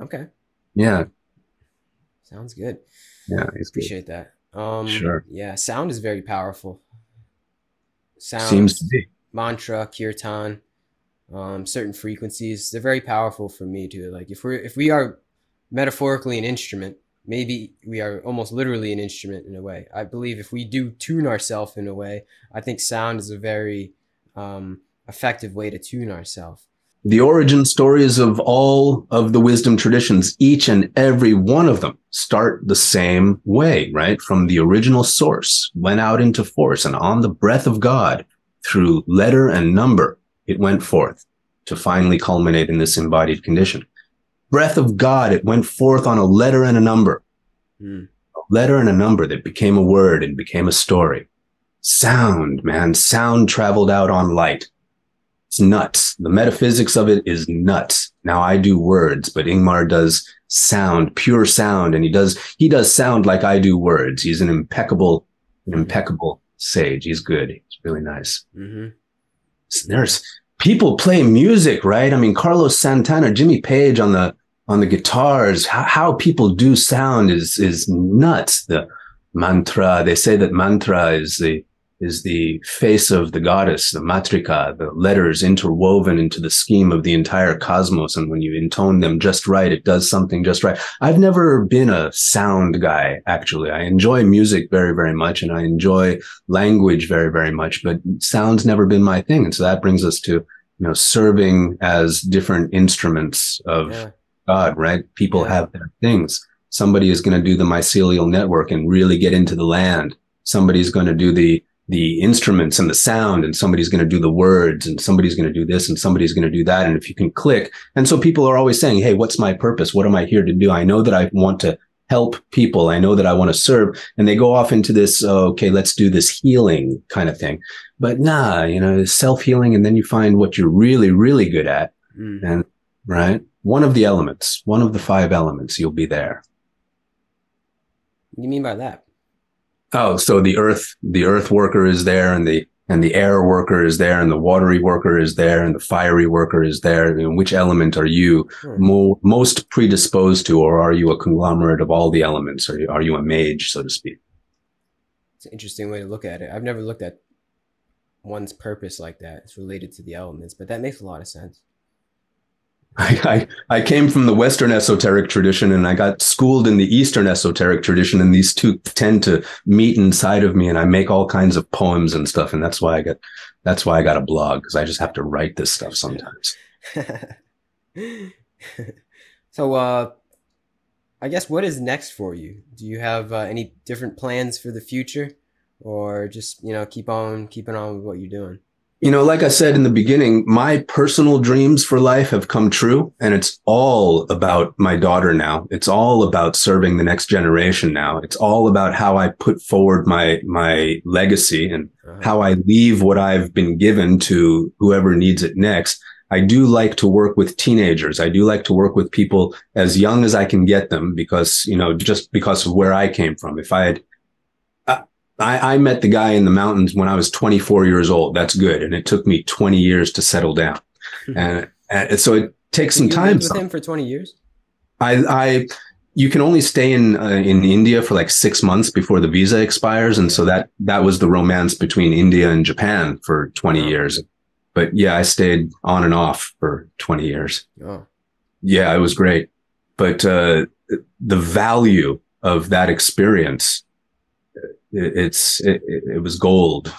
Okay. Yeah. Sounds good. Yeah. He's good. Appreciate that. Um, Sure. Yeah, sound is very powerful. Sound, Seems to be. mantra, kirtan, um, certain frequencies. They're very powerful for me too. Like if we're if we are metaphorically an instrument, maybe we are almost literally an instrument in a way. I believe if we do tune ourselves in a way, I think sound is a very um, effective way to tune ourselves. the origin stories of all of the wisdom traditions, each and every one of them start the same way, right? From the original source, went out into force and on the breath of God through letter and number, it went forth to finally culminate in this embodied condition. Breath of God, it went forth on a letter and a number, Mm. a letter and a number that became a word and became a story. Sound, man, sound traveled out on light. It's nuts. The metaphysics of it is nuts. Now I do words, but Ingmar does sound, pure sound, and he does he does sound like I do words. He's an impeccable, an impeccable sage. He's good. He's really nice. Mm-hmm. There's people play music, right? I mean, Carlos Santana, Jimmy Page on the on the guitars. How, how people do sound is is nuts. The mantra. They say that mantra is the is the face of the goddess, the matrika, the letters interwoven into the scheme of the entire cosmos. And when you intone them just right, it does something just right. I've never been a sound guy, actually. I enjoy music very, very much and I enjoy language very, very much, but sound's never been my thing. And so that brings us to, you know, serving as different instruments of Yeah. God, right? People Yeah. have their things. Somebody is going to do the mycelial network and really get into the land. Somebody's going to do the the instruments and the sound, and somebody's going to do the words, and somebody's going to do this, and somebody's going to do that. And if you can click, and so people are always saying, "Hey, what's my purpose? What am I here to do? I know that I want to help people. I know that I want to serve." And they go off into this, oh, "Okay, let's do this healing kind of thing." But nah, you know, self healing, and then you find what you're really, really good at, Mm. and right, one of the elements, one of the five elements, you'll be there. What do you mean by that? Oh, so the earth, the earth worker is there and the, and the air worker is there and the watery worker is there and the fiery worker is there. And which element are you Hmm. mo- most predisposed to, or are you a conglomerate of all the elements? Or are you a mage, so to speak? It's an interesting way to look at it. I've never looked at one's purpose like that. It's related to the elements, but that makes a lot of sense. I, I, I came from the Western esoteric tradition and I got schooled in the Eastern esoteric tradition. And these two tend to meet inside of me and I make all kinds of poems and stuff. And that's why I got, that's why I got a blog because I just have to write this stuff sometimes. <laughs> so, uh, I guess what is next for you? Do you have uh, any different plans for the future, or just you know keep on keeping on with what you're doing? You know, like I said in the beginning, my personal dreams for life have come true and it's all about my daughter now. It's all about serving the next generation now. It's all about how I put forward my, my legacy and how I leave what I've been given to whoever needs it next. I do like to work with teenagers. I do like to work with people as young as I can get them because, you know, just because of where I came from. If I had, I, I met the guy in the mountains when I was 24 years old. That's good. And it took me 20 years to settle down. and, and so it takes some you time. with him for 20 years. I, I, you can only stay in uh, in India for like six months before the visa expires, and so that that was the romance between India and Japan for twenty Wow. years. But yeah, I stayed on and off for twenty years. Oh, Yeah, it was great, but uh, the value of that experience, it, it's it, it was gold.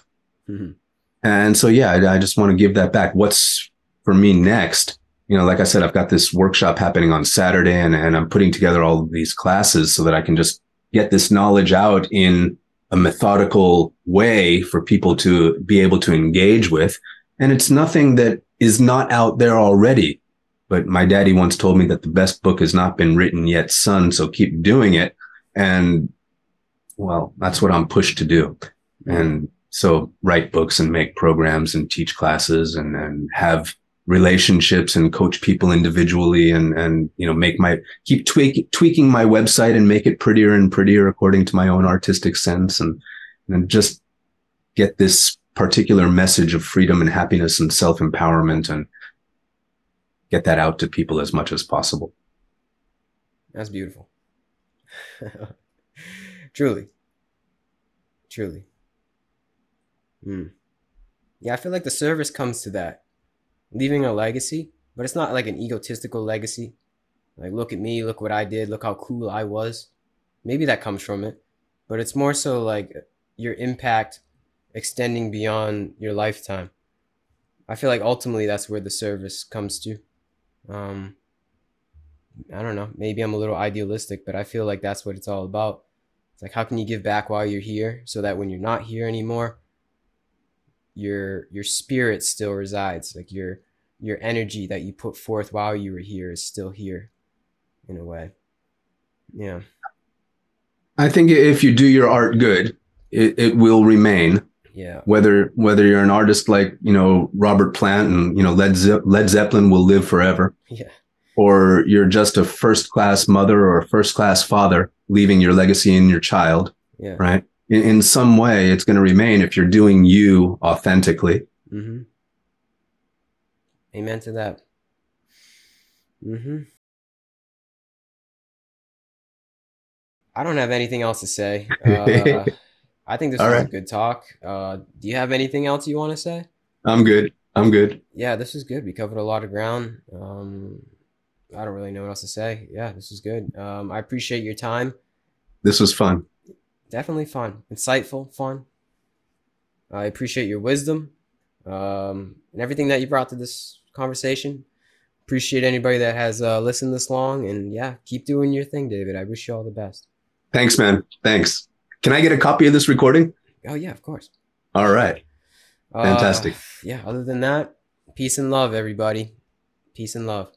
Mhm. And so, yeah, I, I just want to give that back. What's for me next? You know, like I said, I've got this workshop happening on Saturday and, and I'm putting together all of these classes so that I can just get this knowledge out in a methodical way for people to be able to engage with. And it's nothing that is not out there already. But my daddy once told me that the best book has not been written yet, son. So keep doing it. And well, that's what I'm pushed to do. And so write books and make programs and teach classes and, and have relationships and coach people individually and, and, you know, make my, keep tweak, tweaking my website and make it prettier and prettier according to my own artistic sense and, and just get this particular message of freedom and happiness and self empowerment and get that out to people as much as possible. that's beautiful. <laughs> truly, truly. Hmm. Yeah, I feel like the service comes to that, leaving a legacy, but it's not like an egotistical legacy. Like, look at me, look what I did, look how cool I was. Maybe that comes from it, but it's more so like your impact extending beyond your lifetime. I feel like ultimately that's where the service comes to. Um, I don't know. Maybe I'm a little idealistic, but I feel like that's what it's all about. It's like how can you give back while you're here, so that when you're not here anymore, your your spirit still resides. Like your your energy that you put forth while you were here is still here, in a way. Yeah. I think if you do your art good, it, it will remain. Yeah. Whether whether you're an artist like you know Robert Plant and you know Led Ze- Led Zeppelin will live forever, Yeah. or you're just a first class mother or a first class father, leaving your legacy in your child, Yeah. right? In, in some way, it's going to remain if you're doing you authentically. Mm-hmm. Amen to that. Mm-hmm. I don't have anything else to say. <laughs> Uh, I think this All was a good talk. Uh, do you have anything else you want to say? I'm good. I'm good. Yeah, this is good. We covered a lot of ground. Um, I don't really know what else to say. Yeah, this was good. Um, I appreciate your time. This was fun. Definitely fun, insightful, fun. I appreciate your wisdom um, and everything that you brought to this conversation. Appreciate anybody that has uh, listened this long, and yeah, keep doing your thing, David. I wish you all the best. Thanks, man. Thanks. Can I get a copy of this recording? Oh yeah, of course. All right. Uh, Fantastic. yeah. Other than that, peace and love, everybody. Peace and love.